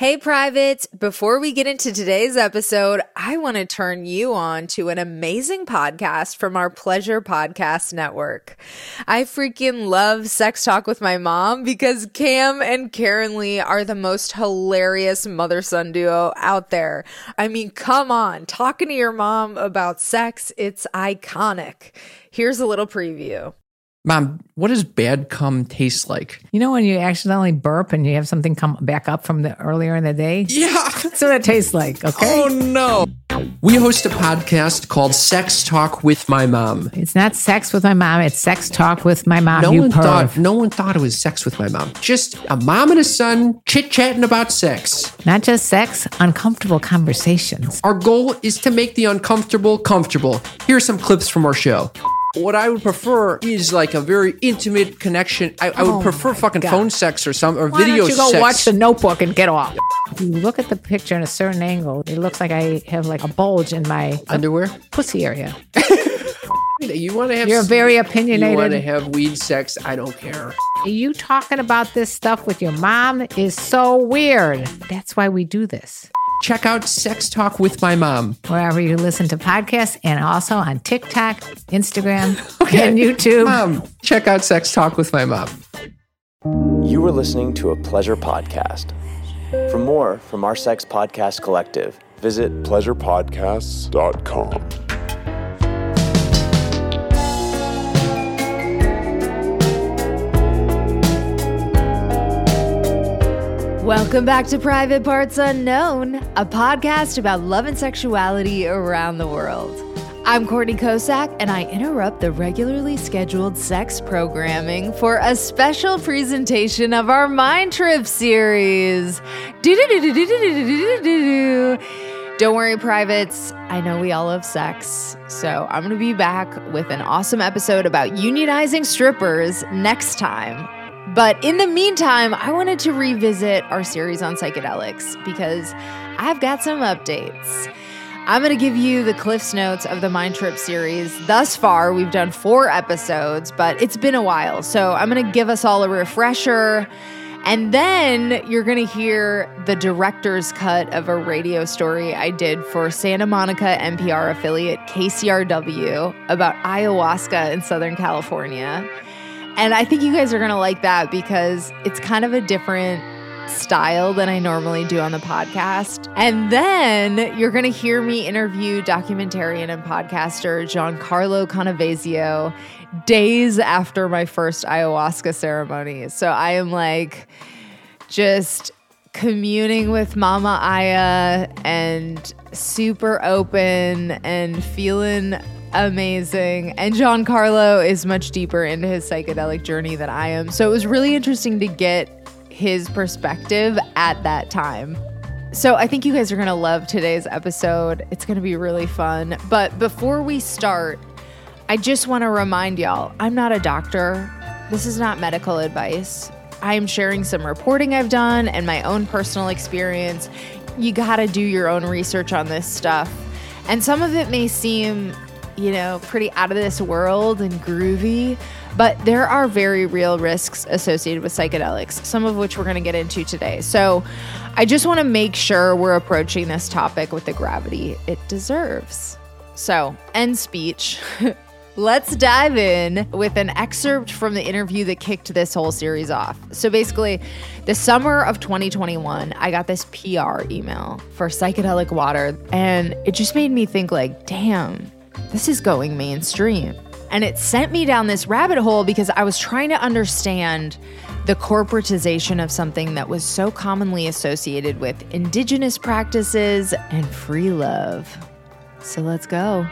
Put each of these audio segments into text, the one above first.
Hey, privates. Before we get into today's episode, I want to turn you on to an amazing podcast from our Pleasure Podcast Network. I freaking love Sex Talk with My Mom because Cam and Karen Lee are the most hilarious mother son duo out there. I mean, come on, talking to your mom about sex, it's iconic. Here's a little preview. Mom, what does bad cum taste like? You know when you accidentally burp and you have something come back up from the earlier in the day? Yeah. That's what it tastes like, okay? Oh no. We host a podcast called Sex Talk with My Mom. It's not sex with my mom, it's sex talk with my mom. No you one perv. thought no one thought it was sex with my mom. Just a mom and a son chit-chatting about sex. Not just sex, uncomfortable conversations. Our goal is to make the uncomfortable comfortable. Here are some clips from our show. What I would prefer is like a very intimate connection. I, I would Oh prefer fucking God. phone sex or some or Why video don't you go sex. watch the notebook and get off? If you look at the picture in a certain angle, it looks like I have like a bulge in my underwear. pussy area. You want to have You're very opinionated. You want to have weed sex? I don't care. You talking about this stuff with your mom is so weird. That's why we do this. Check out Sex Talk with My Mom. Wherever you listen to podcasts and also on TikTok, Instagram, and YouTube. Mom, check out Sex Talk with My Mom. You are listening to a pleasure podcast. For more from our sex podcast collective, visit pleasurepodcasts.com. Welcome back to Private Parts Unknown, a podcast about love and sexuality around the world. I'm Courtney Kocak, and I interrupt the regularly scheduled sex programming for a special presentation of our Mind Trip series. Don't worry, privates. I know we all love sex. So I'm going to be back with an awesome episode about unionizing strippers next time but in the meantime, I wanted to revisit our series on psychedelics because I've got some updates. I'm going to give you the Cliffs Notes of the Mind Trip series. Thus far, we've done four episodes, but it's been a while. So I'm going to give us all a refresher. And then you're going to hear the director's cut of a radio story I did for Santa Monica NPR affiliate KCRW about ayahuasca in Southern California. And I think you guys are going to like that because it's kind of a different style than I normally do on the podcast. And then you're going to hear me interview documentarian and podcaster Giancarlo Canavesio days after my first ayahuasca ceremony. So I am like just communing with Mama Aya and super open and feeling amazing. And Giancarlo is much deeper into his psychedelic journey than I am. So it was really interesting to get his perspective at that time. So I think you guys are going to love today's episode. It's going to be really fun. But before we start, I just want to remind y'all I'm not a doctor. This is not medical advice. I am sharing some reporting I've done and my own personal experience. You got to do your own research on this stuff. And some of it may seem, you know, pretty out of this world and groovy, but there are very real risks associated with psychedelics, some of which we're going to get into today. So I just want to make sure we're approaching this topic with the gravity it deserves. So, end speech. Let's dive in with an excerpt from the interview that kicked this whole series off. So basically, the summer of 2021, I got this PR email for psychedelic water, and it just made me think like, damn, this is going mainstream. And it sent me down this rabbit hole because I was trying to understand the corporatization of something that was so commonly associated with indigenous practices and free love. So let's go.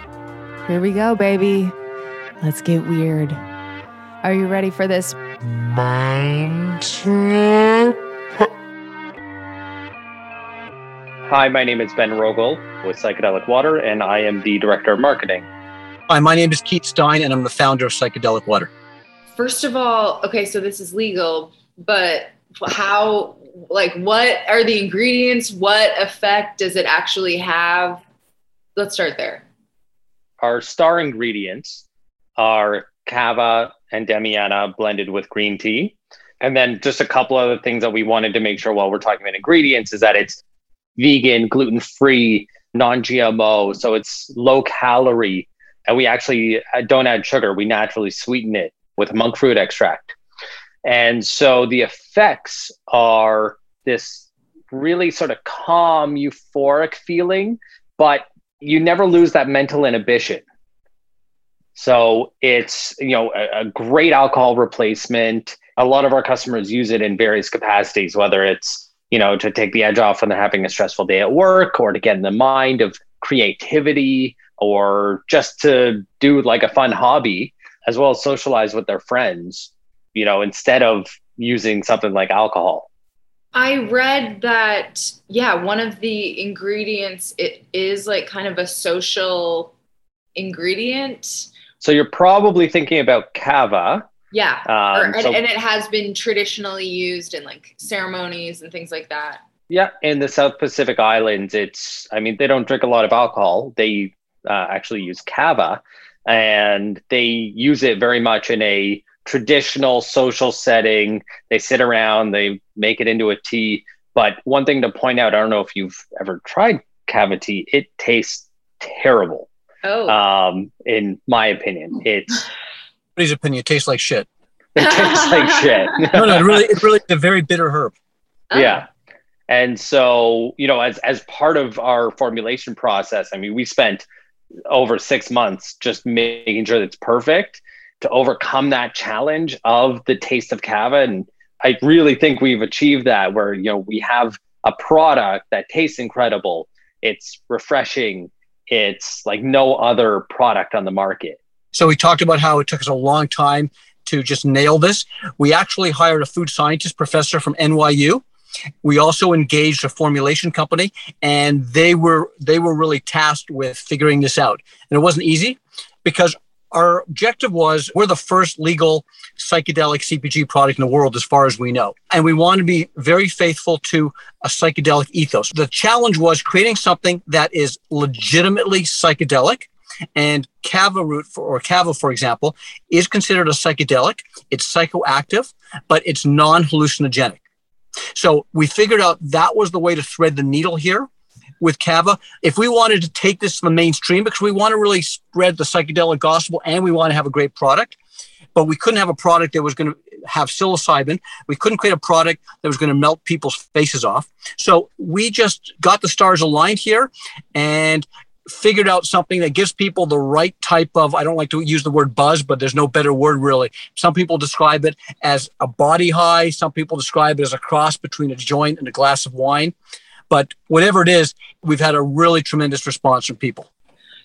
Here we go, baby. Let's get weird. Are you ready for this? Mind trip. Hi, my name is Ben Rogel with Psychedelic Water, and I am the Director of Marketing. Hi, my name is Keith Stein, and I'm the founder of Psychedelic Water. First of all, okay, so this is legal, but how, like, what are the ingredients? What effect does it actually have? Let's start there. Our star ingredients are kava and damiana blended with green tea. And then just a couple other things that we wanted to make sure while we're talking about ingredients is that it's vegan, gluten free, non GMO. So it's low calorie. And we actually uh, don't add sugar, we naturally sweeten it with monk fruit extract. And so the effects are this really sort of calm, euphoric feeling, but you never lose that mental inhibition. So it's you know a, a, great alcohol replacement. A lot of our customers use it in various capacities, whether it's you know to take the edge off when they're having a stressful day at work, or to get in the mind of creativity, or just to do like a fun hobby, as well as socialize with their friends. You know, instead of using something like alcohol. I read that yeah, one of the ingredients it is like kind of a social ingredient so you're probably thinking about kava. Yeah. Um, or, so, and, it has been traditionally used in like ceremonies and things like that. Yeah. In the South Pacific Islands, it's, I mean, they don't drink a lot of alcohol. They uh, actually use kava and they use it very much in a traditional social setting. They sit around, they make it into a tea. But one thing to point out, I don't know if you've ever tried kava tea, it tastes terrible. Oh. Um, in my opinion, it's. Opinion, it tastes like shit. It tastes like shit. no, no, it really, it really a very bitter herb. Oh. Yeah. And so, you know, as as part of our formulation process, I mean, we spent over six months just making sure that it's perfect to overcome that challenge of the taste of kava. And I really think we've achieved that where, you know, we have a product that tastes incredible. It's refreshing it's like no other product on the market. So we talked about how it took us a long time to just nail this. We actually hired a food scientist professor from NYU. We also engaged a formulation company and they were they were really tasked with figuring this out. And it wasn't easy because our objective was we're the first legal psychedelic CPG product in the world, as far as we know. And we want to be very faithful to a psychedelic ethos. The challenge was creating something that is legitimately psychedelic. And kava root, for, or kava, for example, is considered a psychedelic. It's psychoactive, but it's non hallucinogenic. So we figured out that was the way to thread the needle here with Kava. If we wanted to take this to the mainstream, because we want to really spread the psychedelic gospel and we want to have a great product, but we couldn't have a product that was going to have psilocybin. We couldn't create a product that was going to melt people's faces off. So we just got the stars aligned here and figured out something that gives people the right type of I don't like to use the word buzz, but there's no better word really. Some people describe it as a body high, some people describe it as a cross between a joint and a glass of wine. But whatever it is, we've had a really tremendous response from people.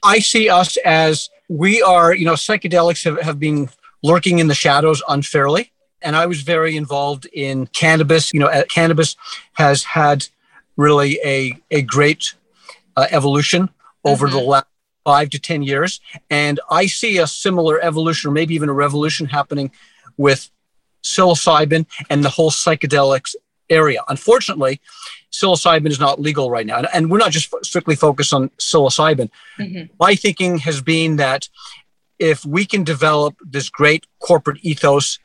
I see us as we are, you know, psychedelics have, have been lurking in the shadows unfairly. And I was very involved in cannabis. You know, uh, cannabis has had really a, a great uh, evolution over mm-hmm. the last five to 10 years. And I see a similar evolution, or maybe even a revolution happening with psilocybin and the whole psychedelics area. Unfortunately, psilocybin is not legal right now. And, we're not just strictly focused on psilocybin. Mm-hmm. My thinking has been that if we can develop this great corporate ethos,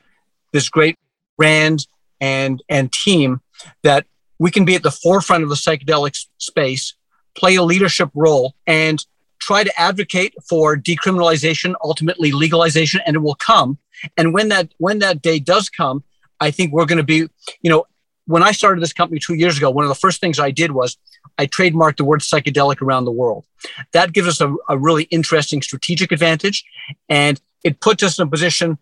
this great brand and, and team, that we can be at the forefront of the psychedelic space, play a leadership role, and try to advocate for decriminalization, ultimately legalization, and it will come. And when that when that day does come, I think we're going to be, you know, when I started this company two years ago, one of the first things I did was I trademarked the word psychedelic around the world. That gives us a, a really interesting strategic advantage. And it puts us in a position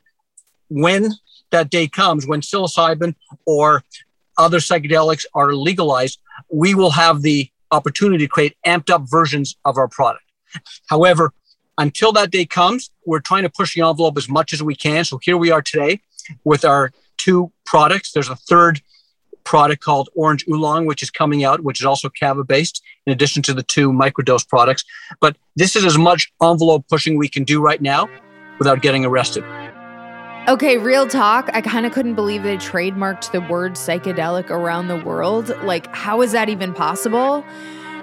when that day comes, when psilocybin or other psychedelics are legalized, we will have the opportunity to create amped up versions of our product. However, until that day comes, we're trying to push the envelope as much as we can. So here we are today with our two products. There's a third product called Orange Oolong, which is coming out, which is also Kava based, in addition to the two microdose products. But this is as much envelope pushing we can do right now without getting arrested. Okay, real talk. I kind of couldn't believe they trademarked the word psychedelic around the world. Like, how is that even possible?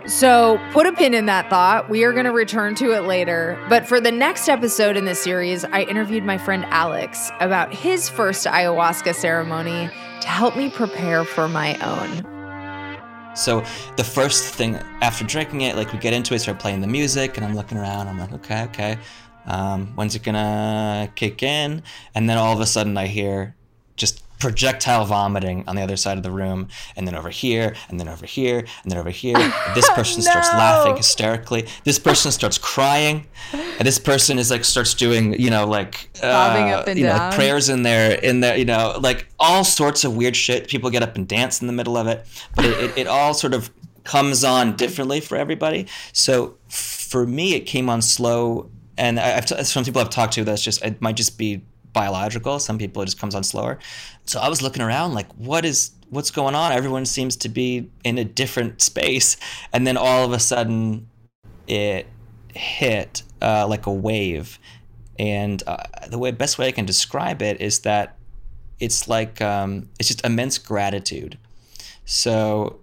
So put a pin in that thought. We are going to return to it later. But for the next episode in this series, I interviewed my friend Alex about his first ayahuasca ceremony to help me prepare for my own. So the first thing after drinking it, like we get into it, start playing the music, and I'm looking around. I'm like, okay, okay, um, when's it gonna kick in? And then all of a sudden, I hear just projectile vomiting on the other side of the room, and then over here, and then over here, and then over here. This person starts laughing hysterically. This person starts crying, and this person is like starts doing, you know, like uh, and you know, down. prayers in there, in there, you know, like all sorts of weird shit. People get up and dance in the middle of it, but it, it, it all sort of comes on differently for everybody. So for me, it came on slow, and I've t- some people I've talked to that's just it might just be biological. Some people it just comes on slower. So I was looking around like, what is what's going on? Everyone seems to be in a different space, and then all of a sudden, it hit uh, like a wave. And uh, the way best way I can describe it is that it's like um, it's just immense gratitude. So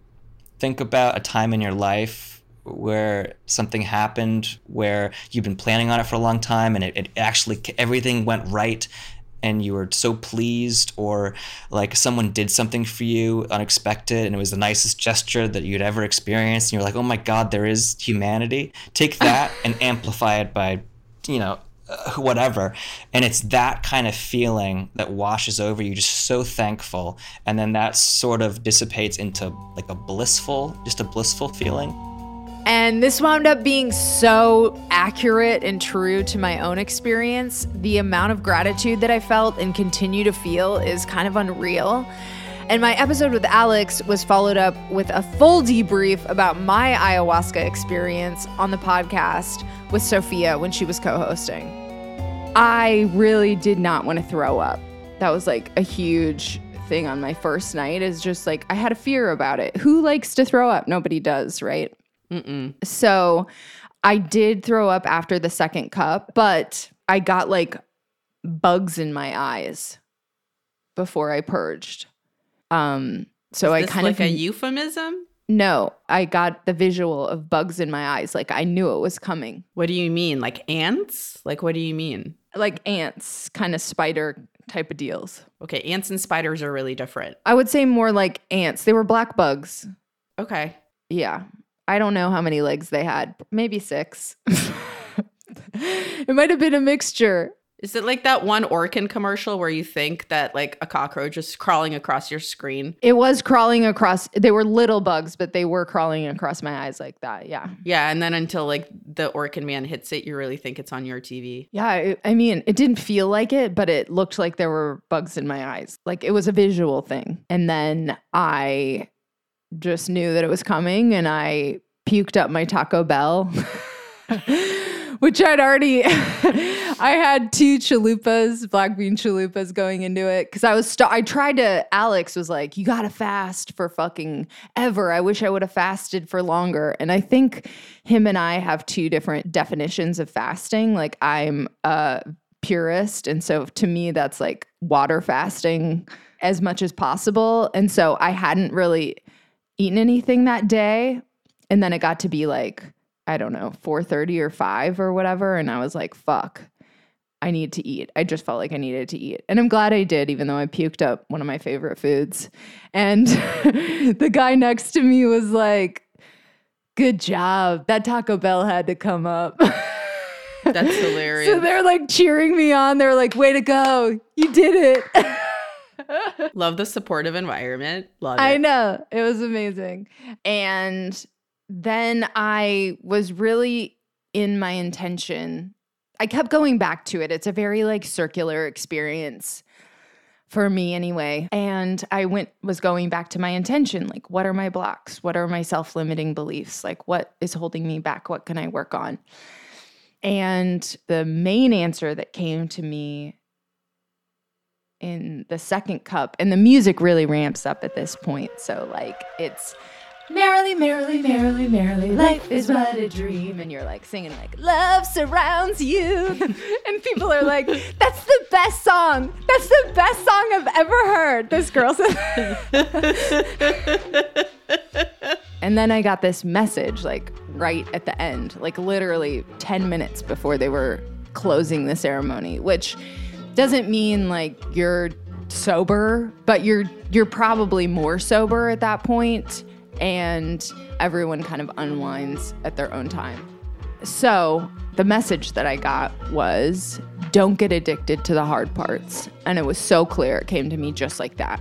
think about a time in your life where something happened where you've been planning on it for a long time and it, it actually everything went right and you were so pleased or like someone did something for you unexpected and it was the nicest gesture that you'd ever experienced and you're like oh my god there is humanity. Take that and amplify it by you know uh, whatever. And it's that kind of feeling that washes over you just so thankful. And then that sort of dissipates into like a blissful just a blissful feeling And this wound up being so accurate and true to my own experience. The amount of gratitude that I felt and continue to feel is kind of unreal. And my episode with Alex was followed up with a full debrief about my ayahuasca experience on the podcast with Sophia when she was co hosting. I really did not want to throw up. That was like a huge thing on my first night, is just like I had a fear about it. Who likes to throw up? Nobody does, right? So I did throw up after the second cup, but I got like bugs in my eyes before I purged. Um so I This kind like of a euphemism. no, I got the visual of bugs in my eyes like I knew it was coming. What do you mean? Like ants? Like what do you mean? Like ants, kind of spider type of deals. Okay, ants and spiders are really different. I would say more like ants. They were black bugs. Okay. Yeah. I don't know how many legs they had. Maybe 6. it might have been a mixture. Is it like that one Orkin commercial where you think that like a cockroach is crawling across your screen? It was crawling across. They were little bugs, but they were crawling across my eyes like that. Yeah. Yeah, and then until like the Orkin man hits it, you really think it's on your TV. Yeah. I, I mean, it didn't feel like it, but it looked like there were bugs in my eyes. Like it was a visual thing. And then I just knew that it was coming and I puked up my Taco Bell, which I'd already, I had two chalupas, black bean chalupas going into it. Cause I was, st- I tried to, Alex was like, you gotta fast for fucking ever. I wish I would have fasted for longer. And I think him and I have two different definitions of fasting. Like I'm a purist. And so to me, that's like water fasting as much as possible. And so I hadn't really eaten anything that day. And then it got to be like, I don't know, 4:30 or 5 or whatever. And I was like, fuck. I need to eat. I just felt like I needed to eat. And I'm glad I did, even though I puked up one of my favorite foods. And the guy next to me was like, Good job. That Taco Bell had to come up. That's hilarious. so they're like cheering me on. They're like, Way to go. You did it. Love the supportive environment. Love it. I know. It was amazing. And then I was really in my intention. I kept going back to it. It's a very like circular experience for me anyway. And I went was going back to my intention, like what are my blocks? What are my self-limiting beliefs? Like what is holding me back? What can I work on? And the main answer that came to me in the second cup and the music really ramps up at this point. So like it's merrily merrily merrily merrily life is but a dream and you're like singing like love surrounds you and people are like that's the best song. That's the best song i've ever heard. This girl said And then I got this message like right at the end, like literally 10 minutes before they were closing the ceremony, which doesn't mean like you're sober, but you're you're probably more sober at that point and everyone kind of unwinds at their own time. So, the message that I got was don't get addicted to the hard parts. And it was so clear. It came to me just like that,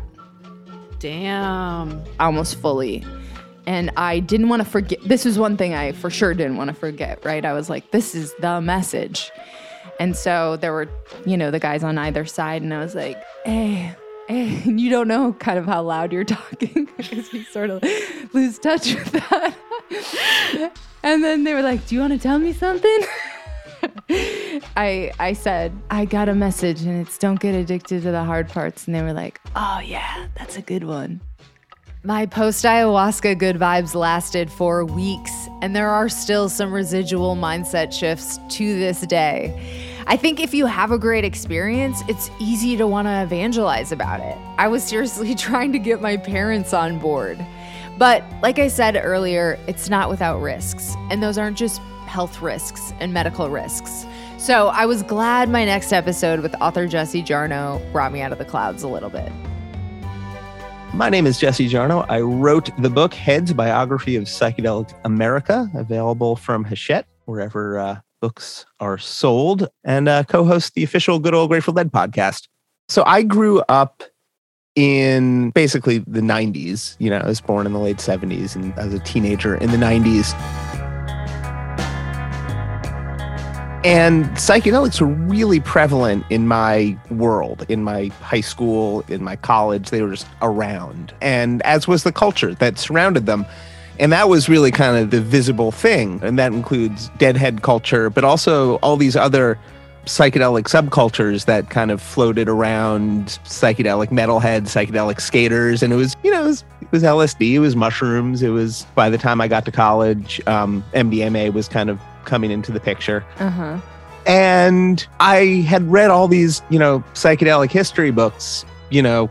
Damn. almost fully. And I didn't want to forget. This was one thing I for sure didn't want to forget, right? I was like, this is the message. And so there were, you know, the guys on either side, and I was like, hey, eh, eh, hey, and you don't know kind of how loud you're talking because you sort of lose touch with that. and then they were like, do you want to tell me something? I I said I got a message and it's don't get addicted to the hard parts and they were like, "Oh yeah, that's a good one." My post ayahuasca good vibes lasted for weeks and there are still some residual mindset shifts to this day. I think if you have a great experience, it's easy to want to evangelize about it. I was seriously trying to get my parents on board. But like I said earlier, it's not without risks. And those aren't just health risks and medical risks. So I was glad my next episode with author Jesse Jarnow brought me out of the clouds a little bit. My name is Jesse Jarnow. I wrote the book Heads Biography of Psychedelic America, available from Hachette, wherever uh, books are sold, and uh, co host the official Good Old Grateful Dead podcast. So I grew up in basically the 90s. You know, I was born in the late 70s and as a teenager in the 90s. And psychedelics were really prevalent in my world, in my high school, in my college. They were just around, and as was the culture that surrounded them. And that was really kind of the visible thing. And that includes deadhead culture, but also all these other psychedelic subcultures that kind of floated around psychedelic metalheads, psychedelic skaters. And it was, you know, it was, it was LSD, it was mushrooms. It was, by the time I got to college, um, MDMA was kind of coming into the picture. Uh huh. And I had read all these, you know, psychedelic history books, you know,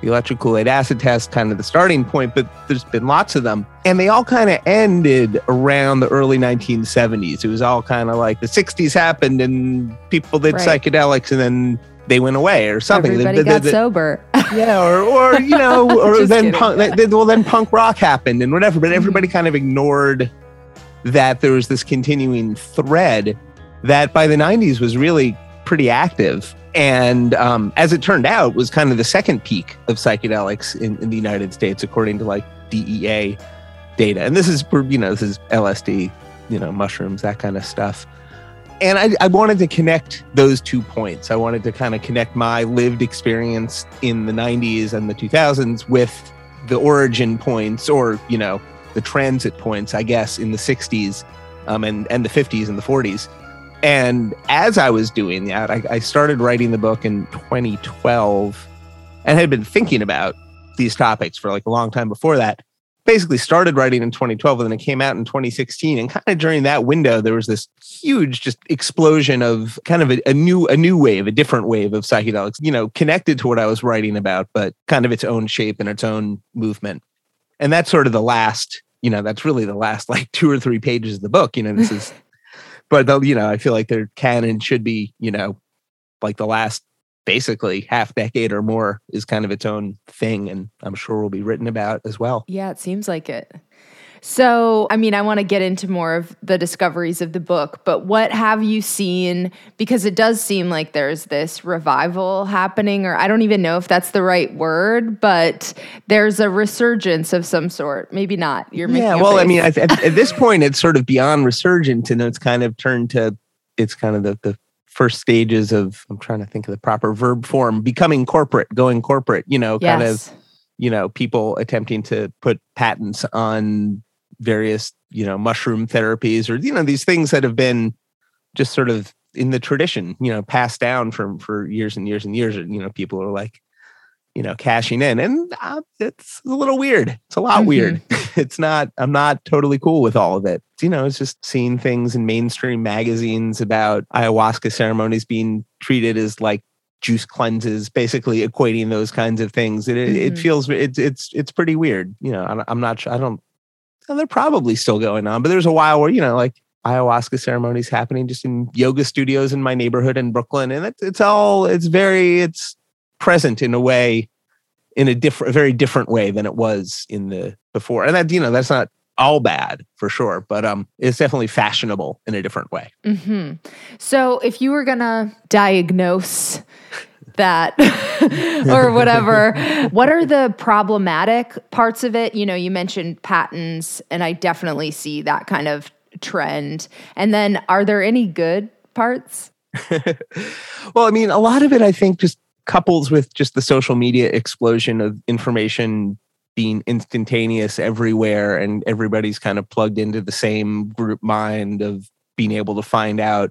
the electric Kool-Aid acid test, kind of the starting point, but there's been lots of them. And they all kind of ended around the early 1970s. It was all kind of like the 60s happened and people did Right. psychedelics and then they went away or something. Everybody got sober. yeah, or, or you know, or then kidding. punk, well, then punk rock happened and whatever. But everybody Mm-hmm. kind of ignored that there was this continuing thread that by the 90s was really pretty active. And um, as it turned out, was kind of the second peak of psychedelics in, in the United States, according to like DEA data. And this is, you know, this is LSD, you know, mushrooms, that kind of stuff and I, I wanted to connect those two points. I wanted to kind of connect my lived experience in the 90s and the 2000s with the origin points or, you know, the transit points, I guess, in the 60s um, and, and the 50s and the 40s. And as I was doing that, I, I started writing the book in 2012 and had been thinking about these topics for like a long time before that. Basically started writing in 2012 and then it came out in 2016 and kind of during that window there was this huge just explosion of kind of a, a new a new wave a different wave of psychedelics you know connected to what i was writing about but kind of its own shape and its own movement and that's sort of the last you know that's really the last like two or three pages of the book you know this is but the, you know i feel like their canon should be you know like the last basically half decade or more is kind of its own thing and i'm sure will be written about as well Yeah, it seems like it. So, I mean, I want to get into more of the discoveries of the book, but what have you seen? Because it does seem like there's this revival happening, or I don't even know if that's the right word, but there's a resurgence of some sort. Maybe not. You're making yeah well i mean at, at, this point it's sort of beyond resurgent and it's kind of turned to it's kind of the, the first stages of i'm trying to think of the proper verb form becoming corporate going corporate you know kind of you know people attempting to put patents on various you know mushroom therapies or you know these things that have been just sort of in the tradition you know passed down from for years and years and years. And, you know people are like you know cashing in. And uh, it's a little weird. It's a lot Mhm. weird. It's not i'm not totally cool with all of it. You know it's just seeing things in mainstream magazines about ayahuasca ceremonies being treated as like juice cleanses basically equating those kinds of things. It, it, it feels it's it's it's pretty weird. You know I'm, I'm not sure i don't and they're probably still going on. But there's a while where you know, like ayahuasca ceremonies happening just in yoga studios in my neighborhood in Brooklyn, and it's, it's all it's very it's present in a way, in a different, very different way than it was in the before. And that you know, that's not all bad for sure, but um, it's definitely fashionable in a different way. hmm So if you were gonna diagnose that or whatever, what are the problematic parts of it? You know, you mentioned patents, and I definitely see that kind of trend. And then, are there any good parts? well, I mean, a lot of it, I think, just couples with just the social media explosion of information being instantaneous everywhere and everybody's kind of plugged into the same group mind of being able to find out,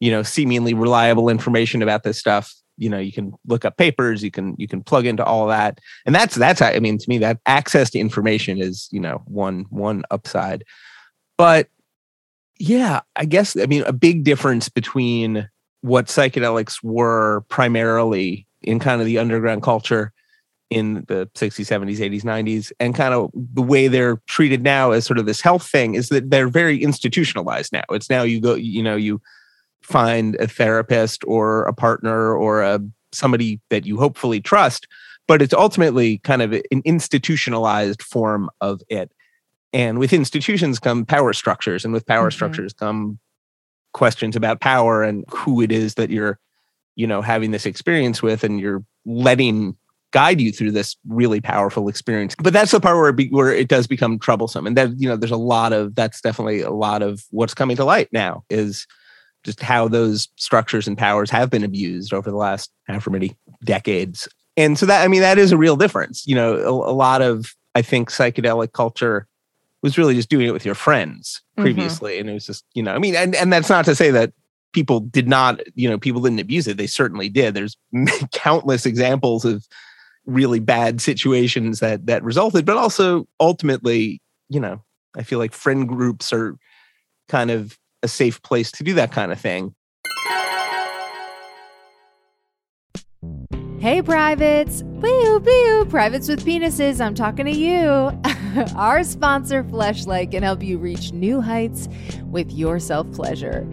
you know, seemingly reliable information about this stuff. You know, you can look up papers, you can you can plug into all that. And that's that's I mean, to me, that access to information is, you know, one one upside. But yeah, I guess I mean a big difference between what psychedelics were primarily in kind of the underground culture in the 60s 70s 80s 90s and kind of the way they're treated now as sort of this health thing is that they're very institutionalized now it's now you go you know you find a therapist or a partner or a somebody that you hopefully trust but it's ultimately kind of an institutionalized form of it and with institutions come power structures and with power Mhm. structures come questions about power and who it is that you're you know having this experience with and you're letting guide you through this really powerful experience but that's the part where it, be, where it does become troublesome and that you know there's a lot of that's definitely a lot of what's coming to light now is just how those structures and powers have been abused over the last however many decades. And so that i mean that is a real difference you know a, a lot of i think psychedelic culture was really just doing it with your friends Mhm. previously. And it was just you know i mean and, and that's not to say that people did not you know people didn't abuse it. They certainly did. There's countless examples of really bad situations that that resulted. But also ultimately you know i feel like friend groups are kind of a safe place to do that kind of thing Hey, privates. Boo, boo. Privates with penises. I'm talking to you. Our sponsor, Fleshlight, can help you reach new heights with your self pleasure.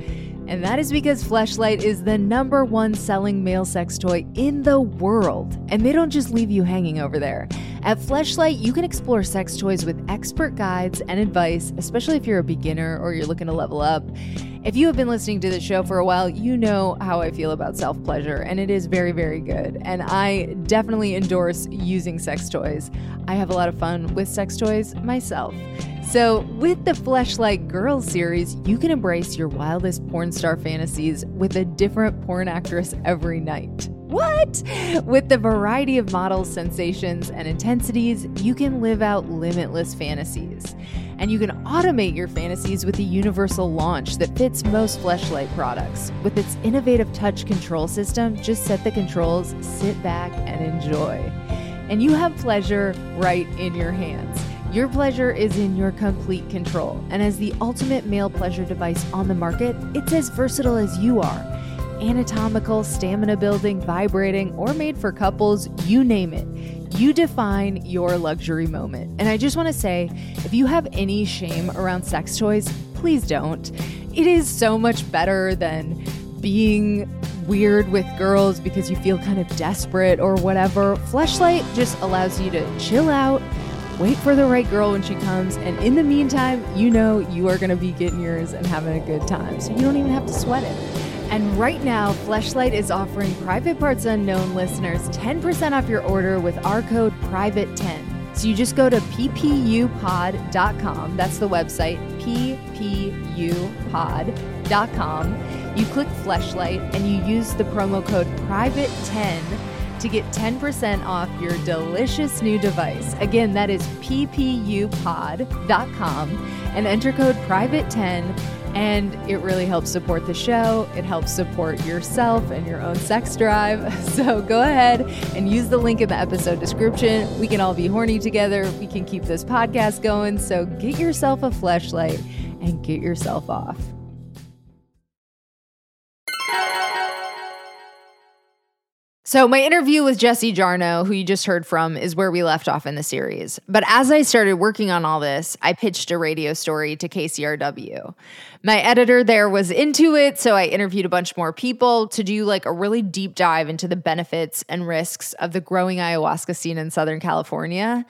And that is because Fleshlight is the number one selling male sex toy in the world. And they don't just leave you hanging over there. At Fleshlight, you can explore sex toys with expert guides and advice, especially if you're a beginner or you're looking to level up. If you have been listening to the show for a while, you know how I feel about self pleasure, and it is very, very good. And I definitely endorse using sex toys. I have a lot of fun with sex toys myself. So, with the Fleshlight Girls series, you can embrace your wildest porn star fantasies with a different porn actress every night. What? With the variety of models, sensations, and intensities, you can live out limitless fantasies. And you can automate your fantasies with the universal launch that fits most Fleshlight products. With its innovative touch control system, just set the controls, sit back, and enjoy. And you have pleasure right in your hands. Your pleasure is in your complete control. And as the ultimate male pleasure device on the market, it's as versatile as you are anatomical, stamina building, vibrating, or made for couples, you name it. You define your luxury moment. And I just want to say if you have any shame around sex toys, please don't. It is so much better than being weird with girls because you feel kind of desperate or whatever. Fleshlight just allows you to chill out, wait for the right girl when she comes, and in the meantime, you know you are going to be getting yours and having a good time. So you don't even have to sweat it. And right now, Fleshlight is offering Private Parts Unknown listeners 10% off your order with our code PRIVATE10. So you just go to ppupod.com. That's the website, ppupod.com. You click Fleshlight and you use the promo code PRIVATE10 to get 10% off your delicious new device. Again, that is ppupod.com and enter code PRIVATE10 and it really helps support the show. It helps support yourself and your own sex drive. So go ahead and use the link in the episode description. We can all be horny together. We can keep this podcast going. So get yourself a fleshlight and get yourself off. So, my interview with Jesse Jarnow, who you just heard from, is where we left off in the series. But as I started working on all this, I pitched a radio story to KCRW. My editor there was into it, so I interviewed a bunch more people to do like a really deep dive into the benefits and risks of the growing ayahuasca scene in Southern California.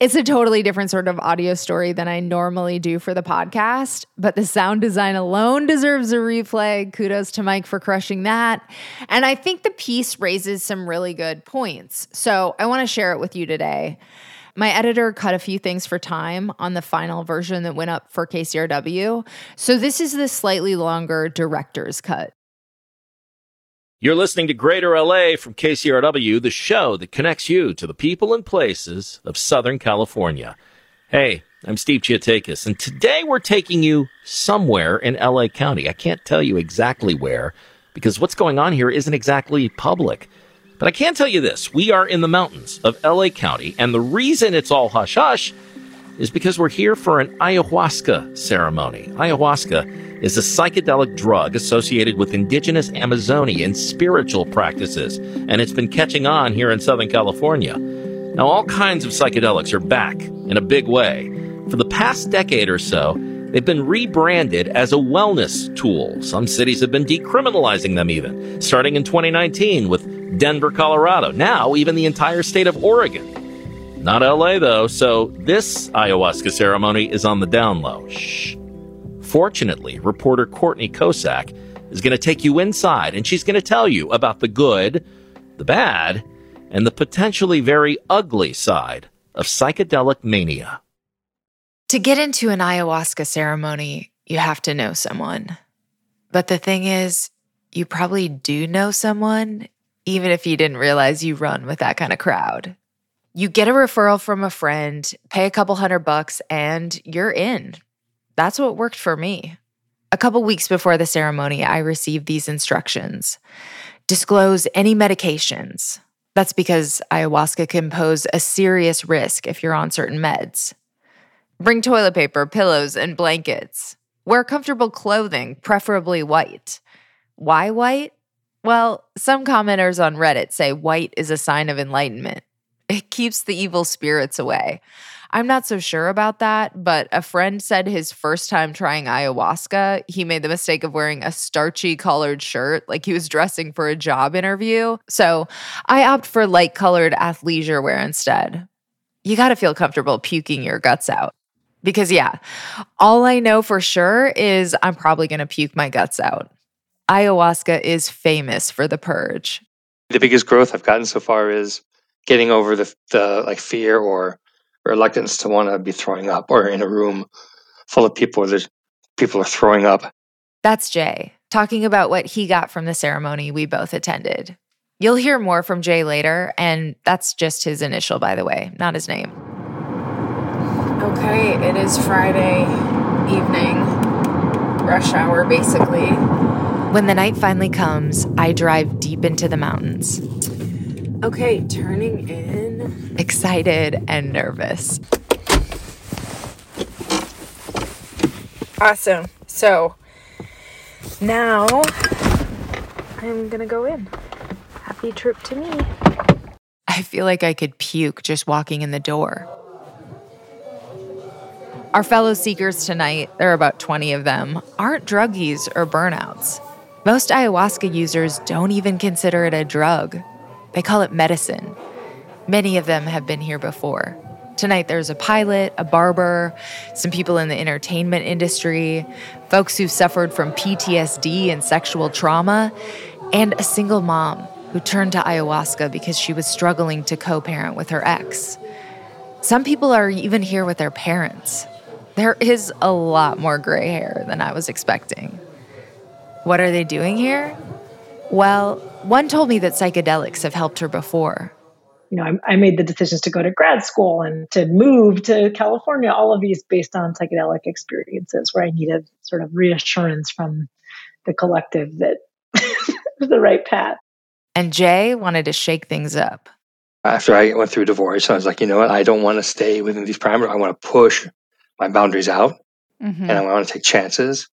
It's a totally different sort of audio story than I normally do for the podcast, but the sound design alone deserves a replay. Kudos to Mike for crushing that. And I think the piece raises some really good points. So I want to share it with you today. My editor cut a few things for time on the final version that went up for KCRW. So this is the slightly longer director's cut. You're listening to Greater LA from KCRW, the show that connects you to the people and places of Southern California. Hey, I'm Steve Chiotakis, and today we're taking you somewhere in LA County. I can't tell you exactly where because what's going on here isn't exactly public. But I can tell you this we are in the mountains of LA County, and the reason it's all hush hush is because we're here for an ayahuasca ceremony. Ayahuasca is a psychedelic drug associated with indigenous Amazonian spiritual practices, and it's been catching on here in Southern California. Now, all kinds of psychedelics are back in a big way. For the past decade or so, they've been rebranded as a wellness tool. Some cities have been decriminalizing them, even, starting in 2019 with Denver, Colorado. Now, even the entire state of Oregon. Not LA, though, so this ayahuasca ceremony is on the down low. Shh. Fortunately, reporter Courtney Kocak is going to take you inside and she's going to tell you about the good, the bad, and the potentially very ugly side of psychedelic mania. To get into an ayahuasca ceremony, you have to know someone. But the thing is, you probably do know someone, even if you didn't realize you run with that kind of crowd. You get a referral from a friend, pay a couple hundred bucks, and you're in. That's what worked for me. A couple weeks before the ceremony, I received these instructions disclose any medications. That's because ayahuasca can pose a serious risk if you're on certain meds. Bring toilet paper, pillows, and blankets. Wear comfortable clothing, preferably white. Why white? Well, some commenters on Reddit say white is a sign of enlightenment. It keeps the evil spirits away. I'm not so sure about that, but a friend said his first time trying ayahuasca, he made the mistake of wearing a starchy colored shirt, like he was dressing for a job interview. So I opt for light colored athleisure wear instead. You got to feel comfortable puking your guts out. Because, yeah, all I know for sure is I'm probably going to puke my guts out. Ayahuasca is famous for the purge. The biggest growth I've gotten so far is getting over the, the like fear or reluctance to want to be throwing up or in a room full of people where people are throwing up. That's Jay talking about what he got from the ceremony we both attended. You'll hear more from Jay later, and that's just his initial, by the way, not his name. Okay, it is Friday evening, rush hour basically. When the night finally comes, I drive deep into the mountains. Okay, turning in. Excited and nervous. Awesome. So now I'm gonna go in. Happy trip to me. I feel like I could puke just walking in the door. Our fellow seekers tonight, there are about 20 of them, aren't druggies or burnouts. Most ayahuasca users don't even consider it a drug. They call it medicine. Many of them have been here before. Tonight, there's a pilot, a barber, some people in the entertainment industry, folks who've suffered from PTSD and sexual trauma, and a single mom who turned to ayahuasca because she was struggling to co parent with her ex. Some people are even here with their parents. There is a lot more gray hair than I was expecting. What are they doing here? Well, one told me that psychedelics have helped her before. You know, I, I, made the decisions to go to grad school and to move to California, all of these based on psychedelic experiences where I needed sort of reassurance from the collective that was the right path. And Jay wanted to shake things up. After I went through divorce, I was like, you know what? I don't want to stay within these parameters. I want to push my boundaries out mm-hmm. and I want to take chances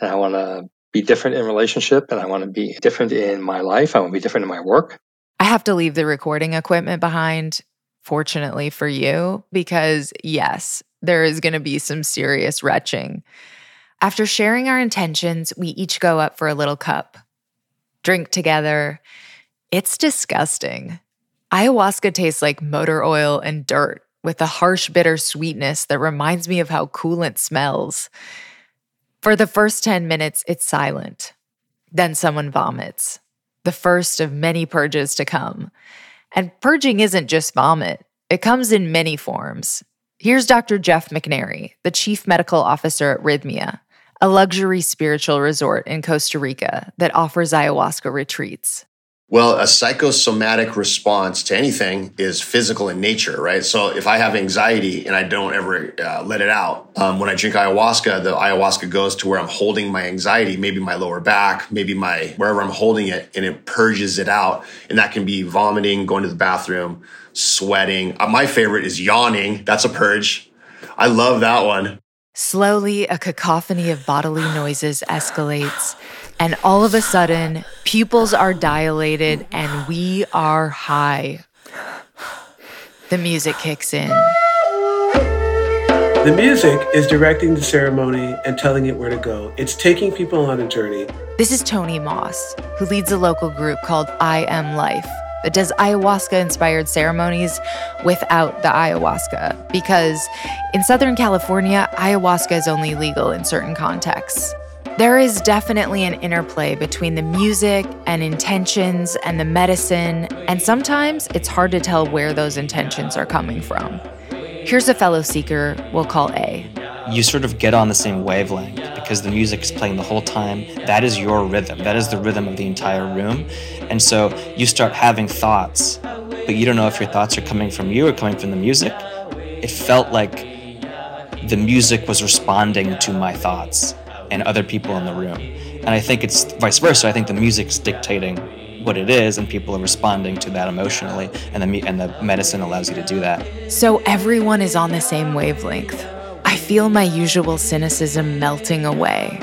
and I want to be different in relationship and I want to be different in my life. I want to be different in my work. I have to leave the recording equipment behind, fortunately for you, because yes, there is going to be some serious retching. After sharing our intentions, we each go up for a little cup, drink together. It's disgusting. Ayahuasca tastes like motor oil and dirt with a harsh, bitter sweetness that reminds me of how coolant smells. For the first 10 minutes, it's silent. Then someone vomits, the first of many purges to come. And purging isn't just vomit, it comes in many forms. Here's Dr. Jeff McNairy, the Chief Medical Officer at Rythmia, a luxury spiritual resort in Costa Rica that offers ayahuasca retreats. Well, a psychosomatic response to anything is physical in nature, right? So if I have anxiety and I don't ever uh, let it out, um, when I drink ayahuasca, the ayahuasca goes to where I'm holding my anxiety, maybe my lower back, maybe my wherever I'm holding it, and it purges it out. And that can be vomiting, going to the bathroom, sweating. Uh, my favorite is yawning. That's a purge. I love that one. Slowly, a cacophony of bodily noises escalates and all of a sudden, pupils are dilated and we are high. The music kicks in. The music is directing the ceremony and telling it where to go. It's taking people on a journey. This is Tony Moss, who leads a local group called I Am Life that does ayahuasca inspired ceremonies without the ayahuasca because in Southern California, ayahuasca is only legal in certain contexts. There is definitely an interplay between the music and intentions and the medicine, and sometimes it's hard to tell where those intentions are coming from. Here's a fellow seeker we'll call A. You sort of get on the same wavelength because the music is playing the whole time. That is your rhythm. That is the rhythm of the entire room. And so you start having thoughts, but you don't know if your thoughts are coming from you or coming from the music. It felt like the music was responding to my thoughts and other people in the room. And I think it's vice versa. I think the music's dictating what it is, and people are responding to that emotionally, and the and the medicine allows you to do that. So everyone is on the same wavelength. I feel my usual cynicism melting away.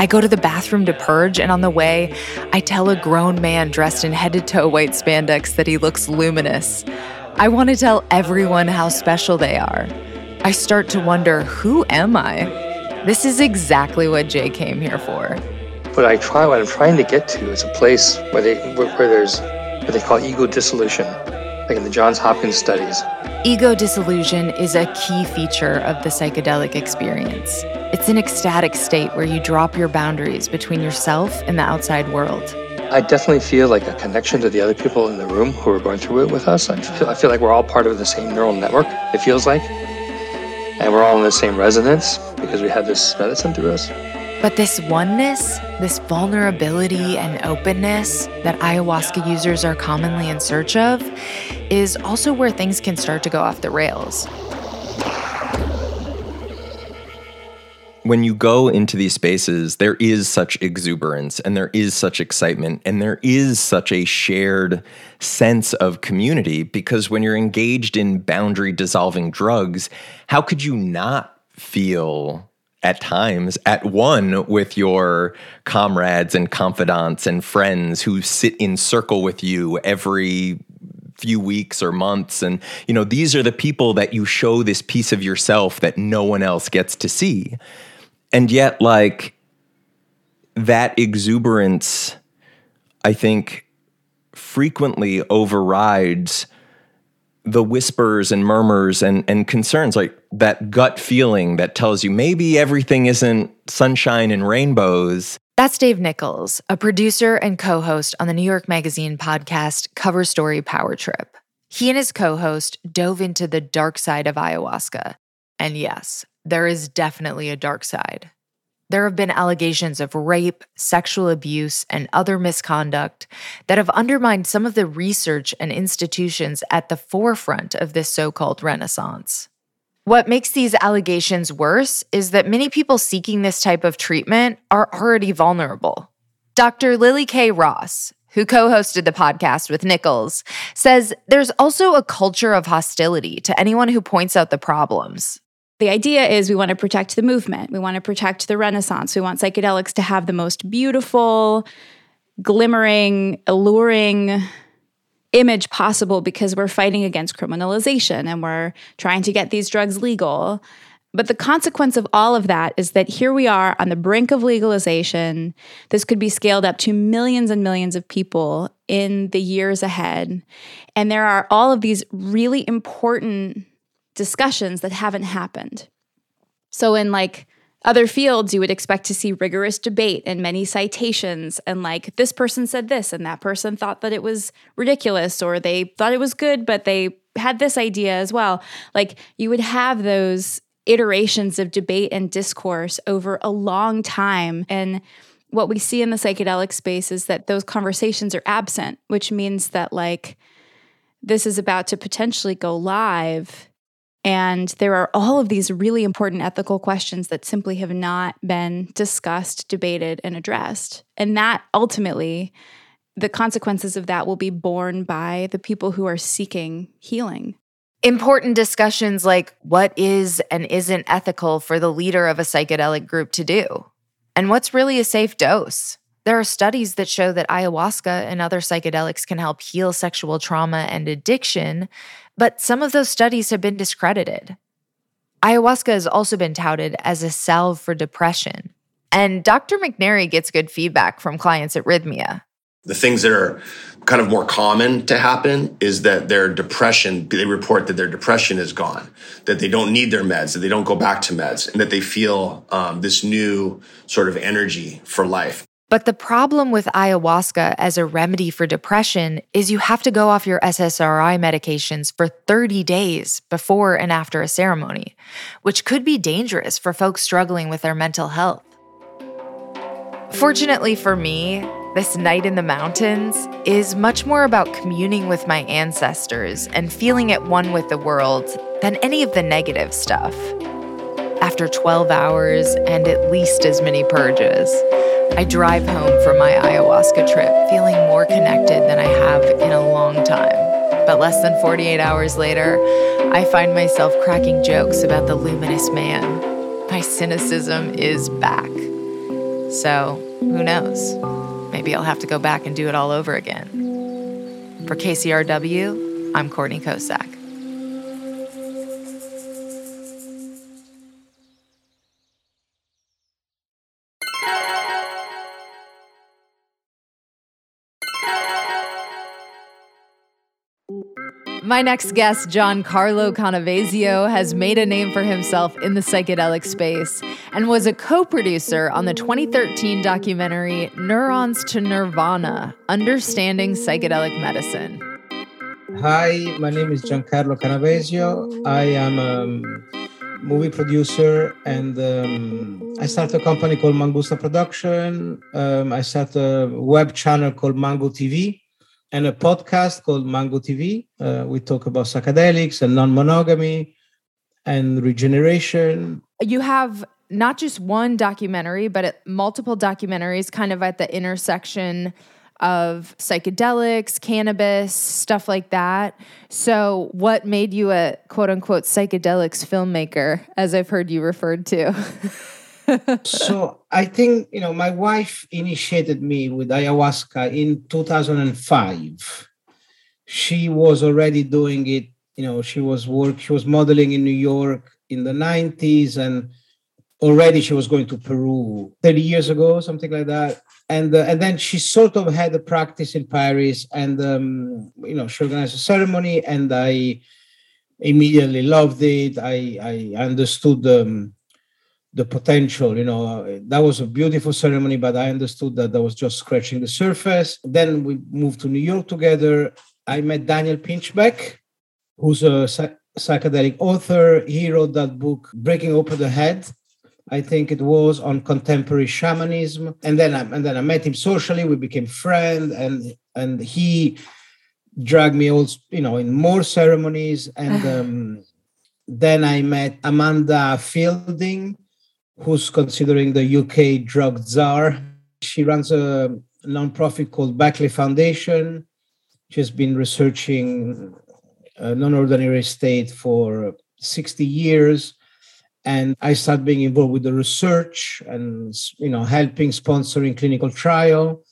I go to the bathroom to purge, and on the way, I tell a grown man dressed in head to toe white spandex that he looks luminous. I want to tell everyone how special they are. I start to wonder who am I? This is exactly what Jay came here for. What I try, what I'm trying to get to, is a place where they where, where there's what they call ego dissolution, like in the Johns Hopkins studies. Ego dissolution is a key feature of the psychedelic experience. It's an ecstatic state where you drop your boundaries between yourself and the outside world. I definitely feel like a connection to the other people in the room who are going through it with us. I feel, I feel like we're all part of the same neural network, it feels like and we're all in the same resonance because we have this medicine through us. But this oneness, this vulnerability and openness that ayahuasca users are commonly in search of is also where things can start to go off the rails. When you go into these spaces, there is such exuberance and there is such excitement and there is such a shared sense of community because when you're engaged in boundary dissolving drugs, how could you not feel at times at one with your comrades and confidants and friends who sit in circle with you every few weeks or months? And you know these are the people that you show this piece of yourself that no one else gets to see and yet like that exuberance i think frequently overrides the whispers and murmurs and, and concerns like that gut feeling that tells you maybe everything isn't sunshine and rainbows. That's dave nickles a producer and co-host on the new york magazine podcast cover story power trip. He and his co-host dove into the dark side of ayahuasca. And yes there is definitely a dark side. There have been allegations of rape, sexual abuse, and other misconduct that have undermined some of the research and institutions at the forefront of this so called renaissance. What makes these allegations worse is that many people seeking this type of treatment are already vulnerable. Dr. Lily Kay Ross, who co hosted the podcast with Nickles, says there's also a culture of hostility to anyone who points out the problems, The idea is we want to protect the movement. We want to protect the Renaissance. We want psychedelics to have the most beautiful, glimmering, alluring image possible because we're fighting against criminalization and we're trying to get these drugs legal. But the consequence of all of that is that here we are on the brink of legalization. This could be scaled up to millions and millions of people in the years ahead. And there are all of these really important discussions that haven't happened. So, in like other fields, you would expect to see rigorous debate and many citations, and like this person said this, and that person thought that it was ridiculous, or they thought it was good, but they had this idea as well. Like you would have those iterations of debate and discourse over a long time. And what we see in the psychedelic space is that those conversations are absent, which means that, like, this is about to potentially go live. And there are all of these really important ethical questions that simply have not been discussed, debated, and addressed. And that ultimately, the consequences of that will be borne by the people who are seeking healing. Important discussions like what is and isn't ethical for the leader of a psychedelic group to do, and what's really a safe dose. There are studies that show that ayahuasca and other psychedelics can help heal sexual trauma and addiction, but some of those studies have been discredited. Ayahuasca has also been touted as a salve for depression. And Dr. McNairy gets good feedback from clients at Rythmia. The things that are kind of more common to happen is that their depression, they report that their depression is gone, that they don't need their meds, that they don't go back to meds, and that they feel um, this new sort of energy for life. But the problem with ayahuasca as a remedy for depression is you have to go off your SSRI medications for 30 days before and after a ceremony, which could be dangerous for folks struggling with their mental health. Fortunately for me, this night in the mountains is much more about communing with my ancestors and feeling at one with the world than any of the negative stuff. After 12 hours and at least as many purges, I drive home from my ayahuasca trip feeling more connected than I have in a long time. But less than 48 hours later, I find myself cracking jokes about the luminous man. My cynicism is back. So, who knows? Maybe I'll have to go back and do it all over again. For KCRW, I'm Courtney Kocak. My next guest, Giancarlo Canavesio, has made a name for himself in the psychedelic space and was a co producer on the 2013 documentary Neurons to Nirvana Understanding Psychedelic Medicine. Hi, my name is Giancarlo Canavesio. I am a movie producer and um, I started a company called Mangusta Production. Um, I started a web channel called Mangu TV and a podcast called Mangu TV. Uh, we talk about psychedelics and non monogamy and regeneration. You have not just one documentary, but multiple documentaries kind of at the intersection of psychedelics, cannabis, stuff like that. So, what made you a quote unquote psychedelics filmmaker, as I've heard you referred to? so I think you know my wife initiated me with ayahuasca in 2005. She was already doing it. You know, she was work. She was modeling in New York in the 90s, and already she was going to Peru 30 years ago, something like that. And uh, and then she sort of had a practice in Paris, and um, you know, she organized a ceremony, and I immediately loved it. I I understood um, the potential you know that was a beautiful ceremony but i understood that that was just scratching the surface. Then we moved to new york together. I met daniel pinchbeck who's a psychedelic author. He wrote that book breaking open the head. I think it was on contemporary shamanism. And then I, and then i met him socially. We became friends. And and he dragged me also you know in more ceremonies. And um, then i met amanda feilding who's considering the UK drug czar. She runs a nonprofit called Beckley Foundation. She's been researching non ordinary state for 60 years. and I started being involved with the research and you know helping sponsoring clinical trial.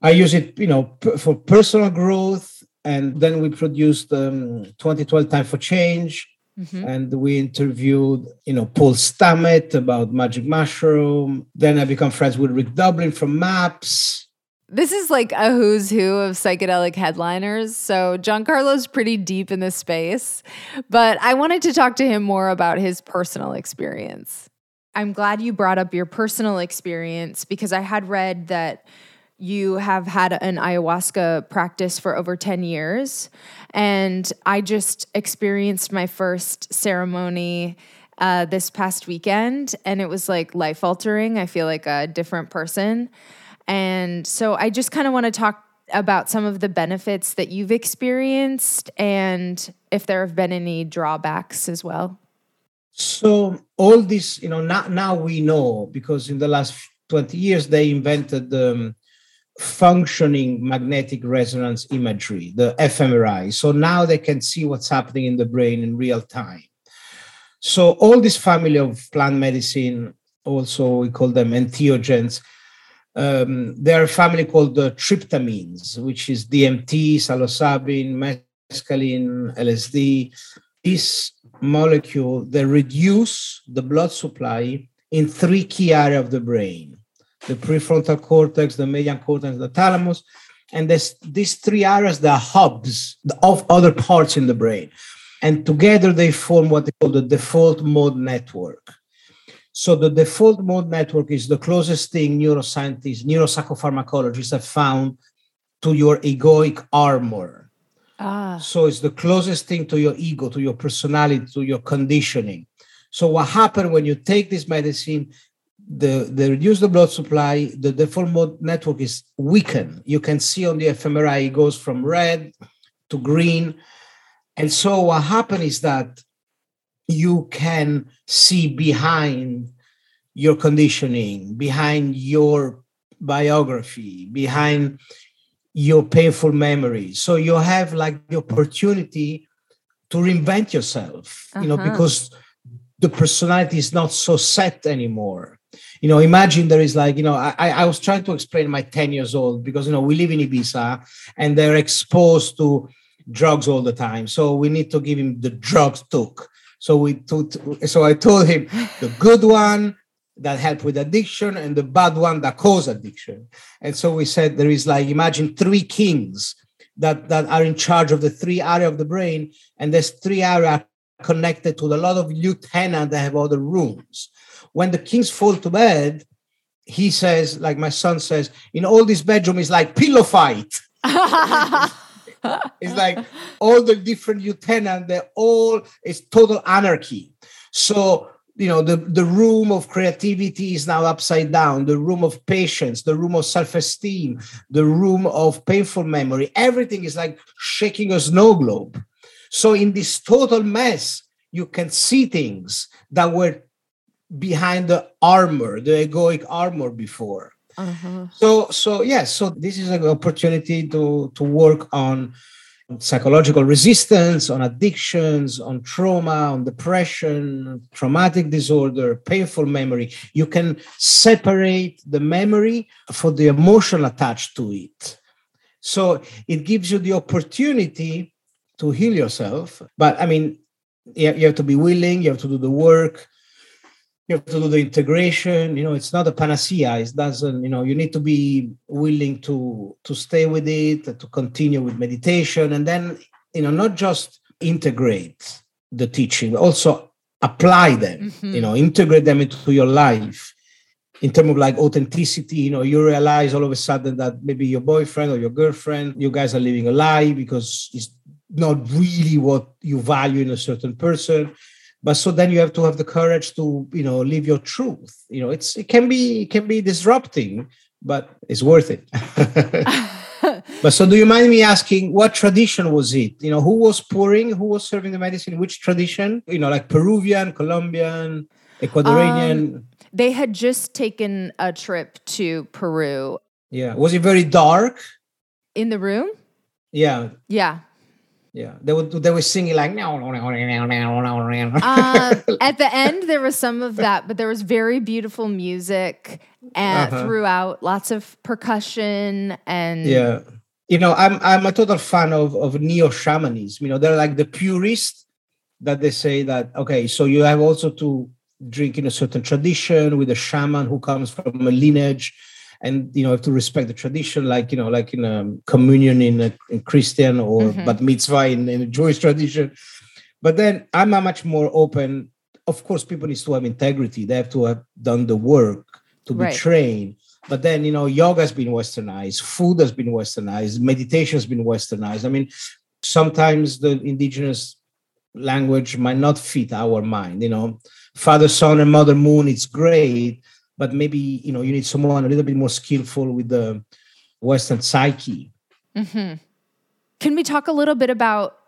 I use it, you know, for personal growth, and then we produced um, 2012 Time for Change, Mhm. and we interviewed, you know, Paul Stamets about Magic Mushroom. Then I become friends with Rick Doblin from Maps. This is like a who's who of psychedelic headliners. So Giancarlo's pretty deep in this space, but I wanted to talk to him more about his personal experience. I'm glad you brought up your personal experience because I had read that you have had an ayahuasca practice for over 10 years. And I just experienced my first ceremony uh, this past weekend, and it was like life altering. I feel like a different person. And so I just kind of want to talk about some of the benefits that you've experienced and if there have been any drawbacks as well. So all this, you know, now, now we know because in the last 20 years they invented the um, functioning magnetic resonance imagery, the fMRI. So now they can see what's happening in the brain in real time. So all this family of plant medicine, also we call them entheogens, um, they're a family called the tryptamines, which is DMT, psilocybin, mescaline, LSD. This molecule, they reduce the blood supply in three key areas of the brain the prefrontal cortex, the median cortex, the thalamus. And this, these three areas, the hubs of other parts in the brain. And together they form what they call the default mode network. So the default mode network is the closest thing neuroscientists, neuropsychopharmacologists have found to your egoic armor. Ah. So it's the closest thing to your ego, to your personality, to your conditioning. So what happened when you take this medicine? The they reduce the blood supply. The default mode network is weakened. You can see on the fMRI it goes from red to green, and so what happened is that you can see behind your conditioning, behind your biography, behind your painful memories. So you have like the opportunity to reinvent yourself, you know, Uh-huh. because the personality is not so set anymore. You know, imagine there is like, you know, I, I was trying to explain my 10 years old because, you know, we live in Ibiza and they're exposed to drugs all the time. So we need to give him the drugs took. So we took, so I told him the good one that help with addiction and the bad one that cause addiction. And so we said there is like imagine three kings that that are in charge of the three area of the brain, and there's three area connected to a lot of lieutenant that have other rooms. When the kings fall to bed, he says, like my son says, in all this bedroom is like pillow fight. it's like all the different lieutenants, they're all it's total anarchy. So you know the, the room of creativity is now upside down the room of patience the room of self-esteem the room of painful memory everything is like shaking a snow globe so in this total mess you can see things that were behind the armor the egoic armor before. Uh-huh. so so yes so this is an opportunity to to work on psychological resistance on addictions on trauma on depression traumatic disorder painful memory. You can separate the memory for the emotion attached to it. So it gives you the opportunity to heal yourself but i mean you have to be willing you have to do the work you have to do the integration you know it's not a panacea it doesn't you know you need to be willing to to stay with it to continue with meditation and then you know not just integrate the teaching but also apply them mm-hmm. you know integrate them into your life. In terms of like authenticity you know you realize all of a sudden that maybe your boyfriend or your girlfriend you guys are living a lie because it's not really what you value in a certain person but so then you have to have the courage to you know live your truth. You know it's it can be it can be disrupting but it's worth it. But so do you mind me asking what tradition was it? You know who was pouring who was serving the medicine? Which tradition? You know like peruvian colombian ecuadorian? Um, they had just taken a trip to Peru. yeah. Was it very dark? In the room? yeah. Yeah. Yeah, they would they were singing like no no no no no no no. um, at the end, there was some of that, but there was very beautiful music and Uh-huh. throughout, lots of percussion and Yeah. You know, I'm I'm a total fan of of neo shamanism. You know, they're like the purists that they say that okay, so you have also to drink in a certain tradition with a shaman who comes from a lineage, and you know have to respect the tradition, like you know, like in a communion in a in Christian or Mhm. bat mitzvah in, in a Jewish tradition. But then I'm a much more open. Of course, people need to have integrity. They have to have done the work to be Right. trained. But then, you know, yoga has been westernized, food has been westernized, meditation has been westernized. I mean, sometimes the indigenous language might not fit our mind, you know. Father, Son, and Mother Moon, it's great, but maybe, you know, you need someone a little bit more skillful with the Western psyche. Mhm. Can we talk a little bit about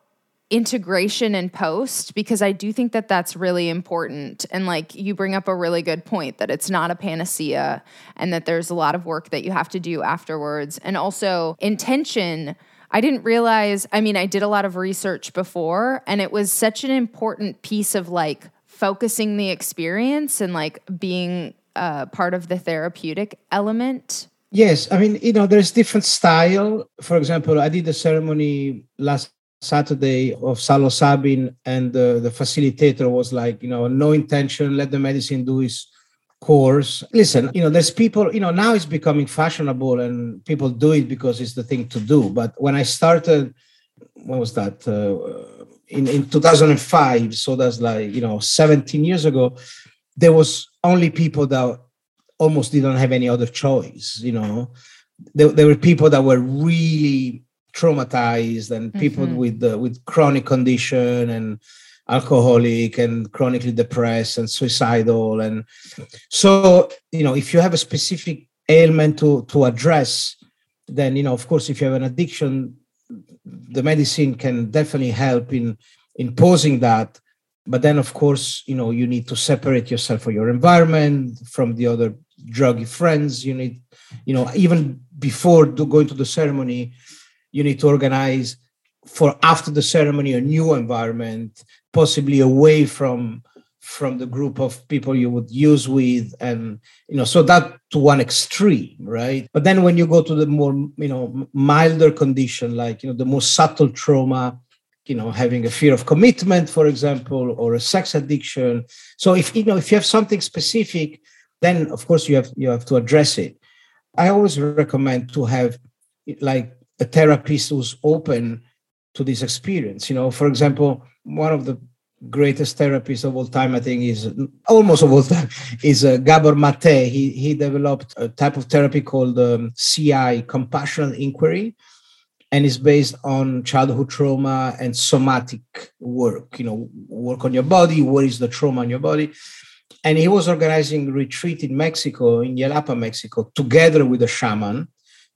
integration and post? Because I do think that that's really important. And like you bring up a really good point that it's not a panacea and that there's a lot of work that you have to do afterwards. And also, intention. I didn't realize, I mean, I did a lot of research before, and it was such an important piece of like focusing the experience and like being uh, part of the therapeutic element. Yes, I mean, you know, there's different style. For example, I did a ceremony last Saturday of psilocybin, and the, the facilitator was like, you know, no intention, let the medicine do its course. Listen, you know, there's people, you know, now it's becoming fashionable and people do it because it's the thing to do. But when I started, when was that? Uh, in, in 2005, so that's like, you know, 17 years ago, there was only people that almost didn't have any other choice you know there, there were people that were really traumatized and people Mhm. with uh, with chronic condition and alcoholic and chronically depressed and suicidal and so you know if you have a specific ailment to to address then you know of course if you have an addiction the medicine can definitely help in in posing that but then of course you know you need to separate yourself from your environment from the other druggy friends. You need you know even before going to the ceremony you need to organize for after the ceremony a new environment possibly away from from the group of people you would use with and you know so that to one extreme right? But then when you go to the more you know milder condition like you know the more subtle trauma you know having a fear of commitment for example or a sex addiction. So if you know if you have something specific then of course you have you have to address it. I always recommend to have like a therapist who's open to this experience. You know for example one of the greatest therapists of all time i think is almost of all time is uh, gabor mate. He he developed a type of therapy called um, ci compassionate inquiry and it's based on childhood trauma and somatic work you know work on your body what is the trauma in your body. And he was organizing a retreat in mexico in yelapa mexico together with a shaman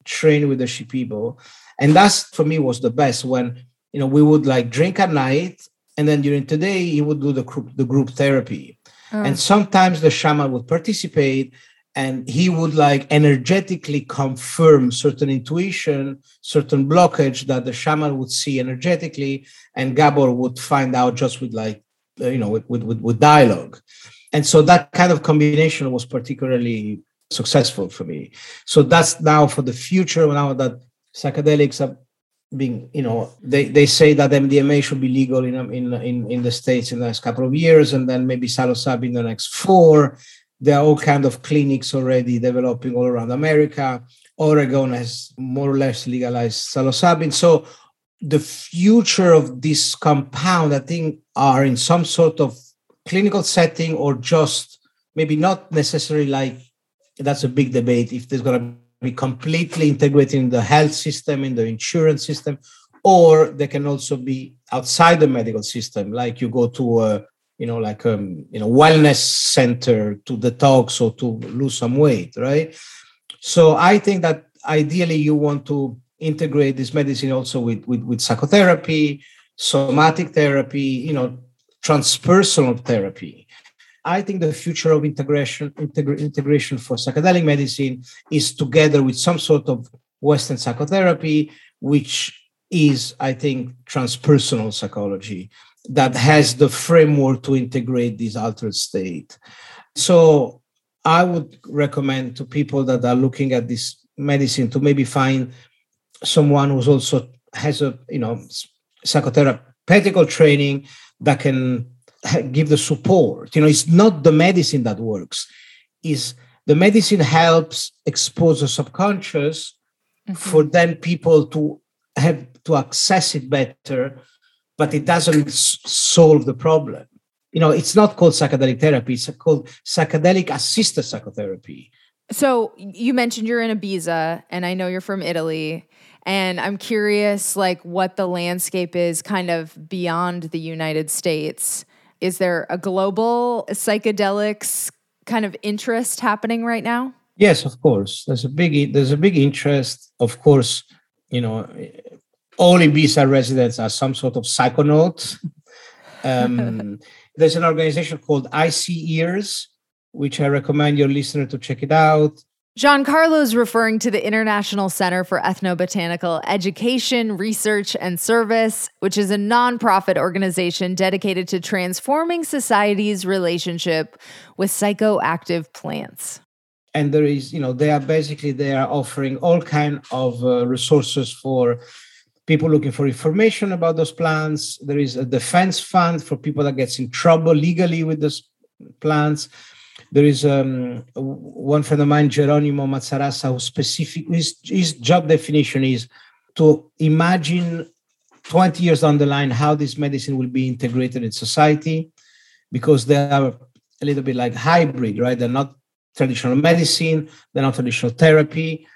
trained with the shipibo. And that's for me was the best when you know we would like drink at night and then during the day he would do the group the group therapy. Mm. and sometimes the shaman would participate and he would like energetically confirm certain intuition certain blockage that the shaman would see energetically and gabor would find out just with like uh, you know with, with, with, dialogue. And so that kind of combination was particularly successful for me. So that's now for the future now that psychedelics are being you know they, they say that mdma should be legal in, in in in the states in the next couple of years and then maybe psilocybin in the next four there are all kind of clinics already developing all around america. Oregon has more or less legalized psilocybin. So the future of this compound i think are in some sort of clinical setting or just maybe not necessarily like that's a big debate if there's going to be completely integrated in the health system in the insurance system or they can also be outside the medical system like you go to a you know like um you know wellness center to detox or to lose some weight right? So i think that ideally you want to integrate this medicine also with with, with psychotherapy somatic therapy you know transpersonal therapy. I think the future of integration integra- integration for psychedelic medicine is together with some sort of Western psychotherapy, which is, I think, transpersonal psychology that has the framework to integrate this altered state. So I would recommend to people that are looking at this medicine to maybe find someone who's also has a you know psychotherapeutical training that can give the support. You know, it's not the medicine that works. Is the medicine helps expose the subconscious mm-hmm. for then people to have to access it better, but it doesn't s- solve the problem. You know, it's not called psychedelic therapy, it's called psychedelic assisted psychotherapy. So you mentioned you're in Ibiza, and I know you're from Italy. And I'm curious, like, what the landscape is kind of beyond the United States. Is there a global psychedelics kind of interest happening right now? Yes, of course. There's a big there's a big interest. Of course, you know, all Ibiza residents are some sort of psychonauts. Um, there's an organization called ICEERS, which I recommend your listener to check it out. Giancarlo is referring to the International Center for Ethnobotanical Education, Research, and Service, which is a nonprofit organization dedicated to transforming society's relationship with psychoactive plants. And there is, you know, they are basically they are offering all kind of uh, resources for people looking for information about those plants. There is a defense fund for people that gets in trouble legally with those plants there is um, one friend of mine, Jerónimo Mazarrasa, who specific his, his job definition is to imagine 20 years down the line how this medicine will be integrated in society, because they are a little bit like hybrid, right? They're not traditional medicine, they're not traditional therapy.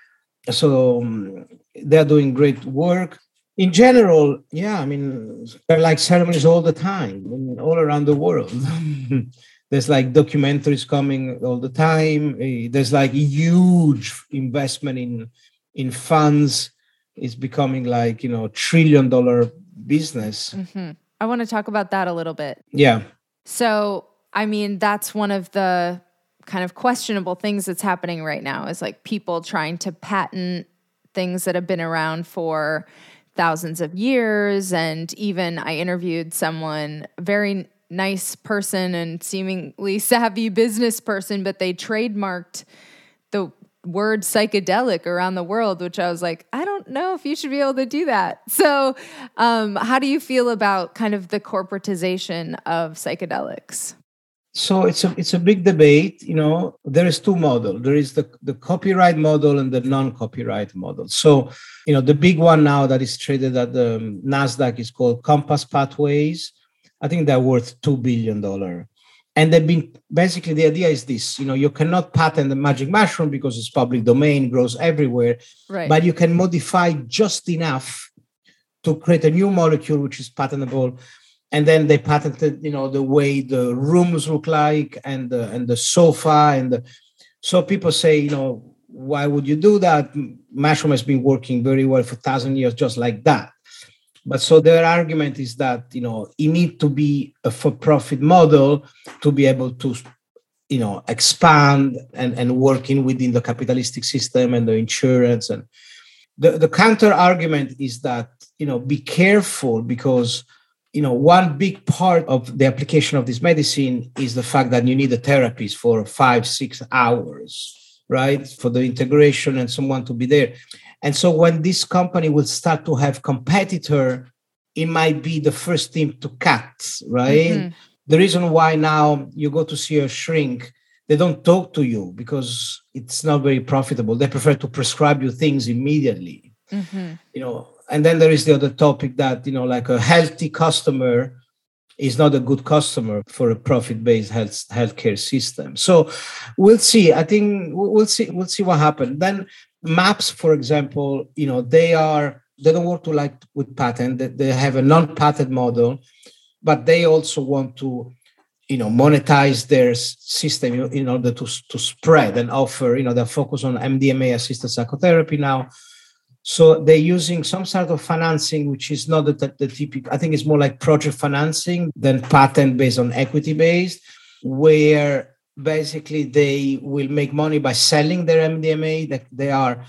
So um, they're doing great work. In general, yeah, I mean, they're like ceremonies all the time, all around the world. there's like documentaries coming all the time. Eh, there's like huge investment in in funds. It's becoming like you know trillion dollar business. Mm-hmm. i want to talk about that a little bit. Yeah. So i mean that's one of the kind of questionable things that's happening right now is like people trying to patent things that have been around for thousands of years and even i interviewed someone very nice person and seemingly savvy business person, but they trademarked the word psychedelic around the world, which I was like, I don't know if you should be able to do that. So, um, how do you feel about kind of the corporatization of psychedelics? So it's a it's a big debate. You know, there is two model. There is the the copyright model and the non-copyright model. So, you know, the big one now that is traded at the um, Nasdaq is called Compass Pathways I think they're worth two billion dollar. And they've been basically the idea is this: you know, you cannot patent the magic mushroom because it's public domain, grows everywhere. Right. But you can modify just enough to create a new molecule which is patentable. And then they patented, you know, the way the rooms look like and the and the sofa and the, so people say, you know, why would you do that? Mushroom has been working very well for thousand years, just like that. But so their argument is that you know it need to be a for-profit model to be able to you know expand and, and working within the capitalistic system and the insurance and the, the counter argument is that you know be careful because you know one big part of the application of this medicine is the fact that you need a therapist for five six hours right for the integration and someone to be there and so when this company will start to have competitor, it might be the first thing to cut, right? Mm-hmm. The reason why now you go to see a shrink, they don't talk to you because it's not very profitable. They prefer to prescribe you things immediately. Mm-hmm. You know, and then there is the other topic that, you know, like a healthy customer is not a good customer for a profit-based health healthcare system. So we'll see. I think we'll see. We'll see what happens. Then MAPS, for example, you know, they are they don't work to like with patent. They, they have a non-patent model, but they also want to, you know, monetize their system in order to to spread and offer. You know, they focus on MDMA assisted psychotherapy now. So they're using some sort of financing, which is not the, the, typical. I think it's more like project financing than patent based on equity based, where basically they will make money by selling their MDMA. That they are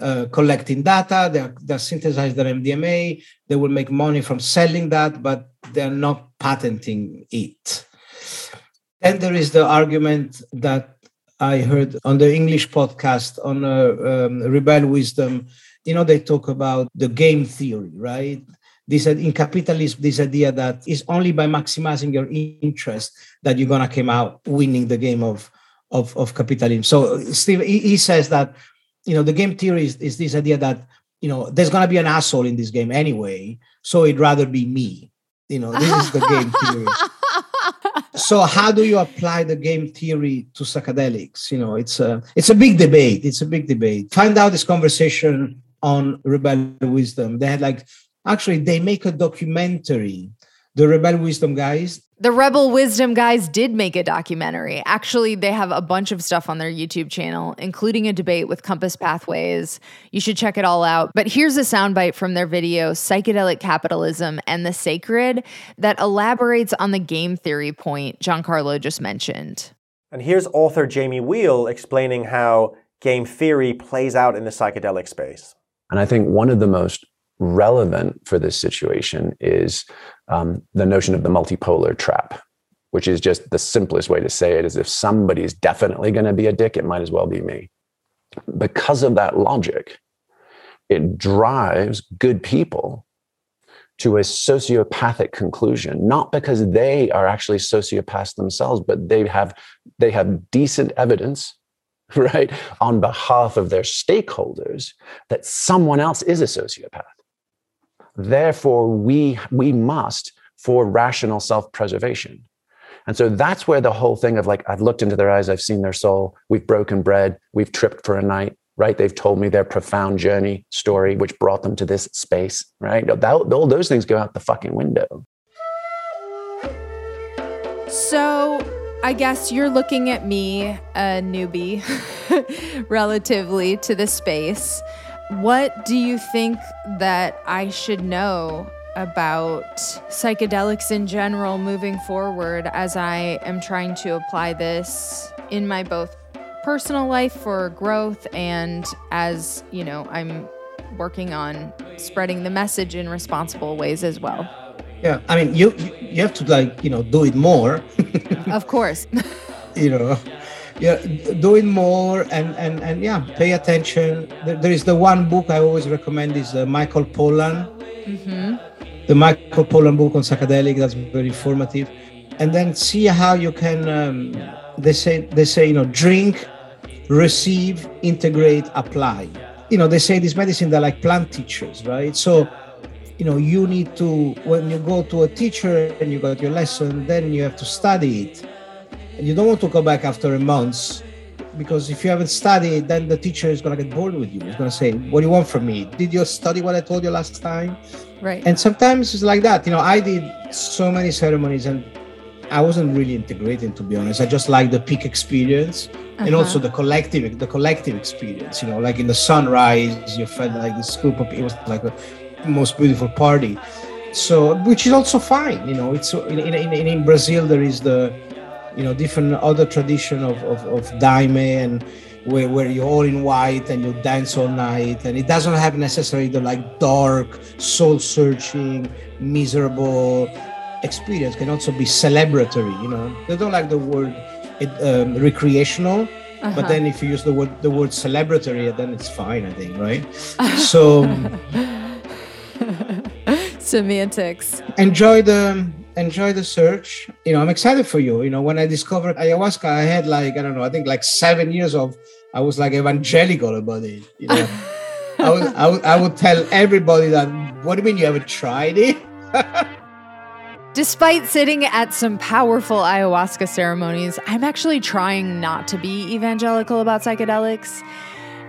uh, collecting data. They're, they're synthesizing their MDMA. They will make money from selling that, but they're not patenting it. Then there is the argument that I heard on the English podcast on uh, um, Rebel Wisdom. You know, they talk about the game theory, right? This uh, in capitalism, this idea that it's only by maximizing your interest that you're gonna come out winning the game of of, of capitalism. So Steve, he, he says that you know the game theory is, is this idea that you know there's gonna be an asshole in this game anyway, so it'd rather be me. You know, this is the game theory. so how do you apply the game theory to psychedelics you know it's a it's a big debate it's a big debate find out this conversation on rebel wisdom they had like actually they make a documentary the rebel wisdom guys The Rebel Wisdom guys did make a documentary. Actually, they have a bunch of stuff on their YouTube channel, including a debate with Compass Pathways. You should check it all out. But here's a soundbite from their video, Psychedelic Capitalism and the Sacred, that elaborates on the game theory point Giancarlo just mentioned. And here's author Jamie Wheal explaining how game theory plays out in the psychedelic space. And I think one of the most relevant for this situation is um, the notion of the multipolar trap, which is just the simplest way to say it is if somebody's definitely going to be a dick, it might as well be me. Because of that logic, it drives good people to a sociopathic conclusion not because they are actually sociopaths themselves but they have they have decent evidence right on behalf of their stakeholders that someone else is a sociopath. Therefore we we must for rational self-preservation. And so that's where the whole thing of like i've looked into their eyes i've seen their soul we've broken bread we've tripped for a night right? They've told me their profound journey story which brought them to this space right? That, all those things go out the fucking window. So, I guess you're looking at me, a newbie, relatively to the space. What do you think that I should know about psychedelics in general moving forward as I am trying to apply this in my both personal life for growth and as, you know, I'm working on spreading the message in responsible ways as well? Yeah i mean you you have to like you know do it more. Of course. you know yeah do it more and and and yeah pay attention. There, there is the one book i always recommend is uh, michael pollan. Hmm the michael pollan book on psychedelic that's very informative. And then see how you can um, they say they say you know drink receive integrate apply. You know they say this medicine they're like plant teachers right? So you know you need to when you go to a teacher and you got your lesson then you have to study it. And you don't want to go back after a month because if you haven't studied then the teacher is going to get bored with you. He's going to say what do you want from me? Did you study what i told you last time? Right. and sometimes it's like that. You know i did so many ceremonies and i wasn't really integrating to be honest. I just like the peak experience and Uh-huh. also the collective the collective experience you know like in the sunrise you felt like this group of it was like a most beautiful party. So which is also fine you know it's in, in, in, brazil there is the you know different other tradition of of, of daime and where, where you're all in white and you dance all night and it doesn't have necessarily the like dark soul searching miserable experience. Can also be celebratory you know. They don't like the word it, um, recreational Uh-huh. but then if you use the word the word celebratory then it's fine i think right? So Semantics. enjoy the enjoy the search you know i'm excited for you you know when i discovered ayahuasca i had like i don't know i think like seven years of i was like evangelical about it you know I, would, I, would, I would tell everybody that what do you mean you haven't tried it Despite sitting at some powerful ayahuasca ceremonies, I'm actually trying not to be evangelical about psychedelics.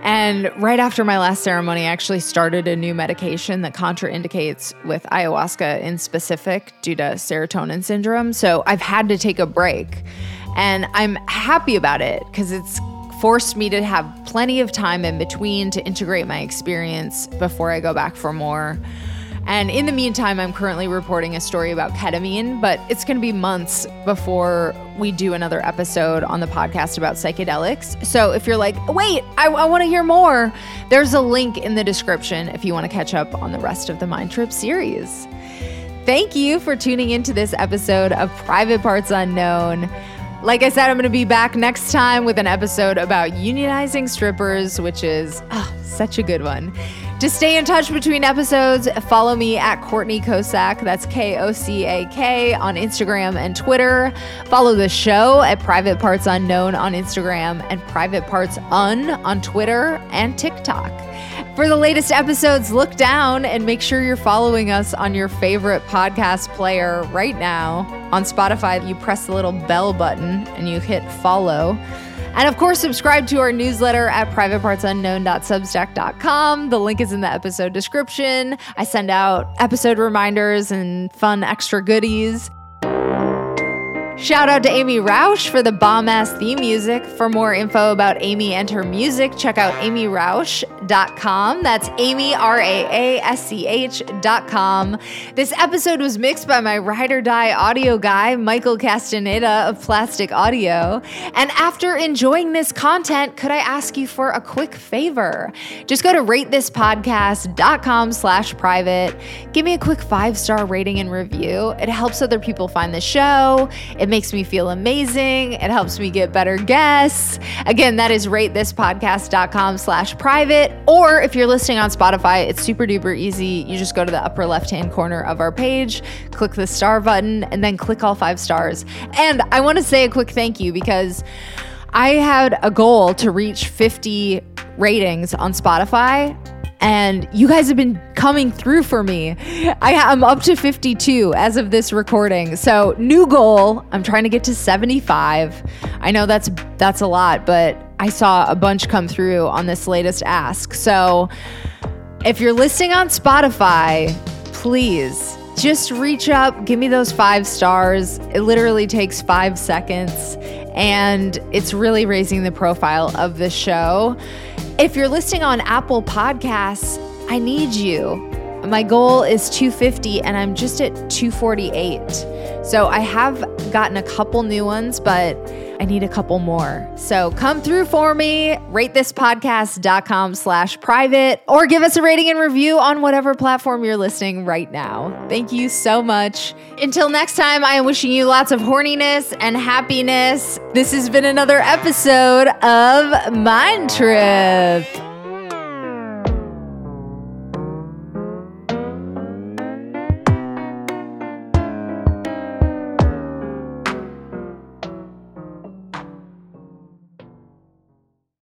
And right after my last ceremony, I actually started a new medication that contraindicates with ayahuasca in specific due to serotonin syndrome. So I've had to take a break. And I'm happy about it because it's forced me to have plenty of time in between to integrate my experience before I go back for more. And in the meantime, I'm currently reporting a story about ketamine, but it's going to be months before we do another episode on the podcast about psychedelics. So if you're like, wait, I, I want to hear more, there's a link in the description if you want to catch up on the rest of the Mind Trip series. Thank you for tuning into this episode of Private Parts Unknown. Like I said, I'm going to be back next time with an episode about unionizing strippers, which is oh, such a good one. To stay in touch between episodes, follow me at Courtney Kocak. That's K O C A K on Instagram and Twitter. Follow the show at Private Parts Unknown on Instagram and Private Parts Un on Twitter and TikTok. For the latest episodes, look down and make sure you're following us on your favorite podcast player right now. On Spotify, you press the little bell button and you hit follow. And of course, subscribe to our newsletter at privatepartsunknown.substack.com. The link is in the episode description. I send out episode reminders and fun extra goodies. Shout out to Amy Rausch for the bomb ass theme music. For more info about Amy and her music, check out amyrausch.com. That's Amy, R A A S C H.com. This episode was mixed by my ride or die audio guy, Michael Castaneda of Plastic Audio. And after enjoying this content, could I ask you for a quick favor? Just go to ratethispodcast.com slash private. Give me a quick five star rating and review. It helps other people find the show. It makes me feel amazing. It helps me get better guests. Again, that is ratethispodcast.com slash private. Or if you're listening on Spotify, it's super duper easy. You just go to the upper left hand corner of our page, click the star button, and then click all five stars. And I want to say a quick thank you because I had a goal to reach 50 ratings on Spotify and you guys have been coming through for me. I, am up to 52 as of this recording. So new goal. I'm trying to get to 75. I know that's that's a lot, but I saw a bunch come through on this latest ask. So if you're listening on Spotify, please just reach up, give me those five stars. It literally takes five seconds, and it's really raising the profile of the show. If you're listening on Apple Podcasts, I need you. My goal is 250 and I'm just at 248. So I have gotten a couple new ones, but I need a couple more. So come through for me, ratethispodcast.com slash private, or give us a rating and review on whatever platform you're listening right now. Thank you so much. Until next time, I am wishing you lots of horniness and happiness. This has been another episode of Mind Trip.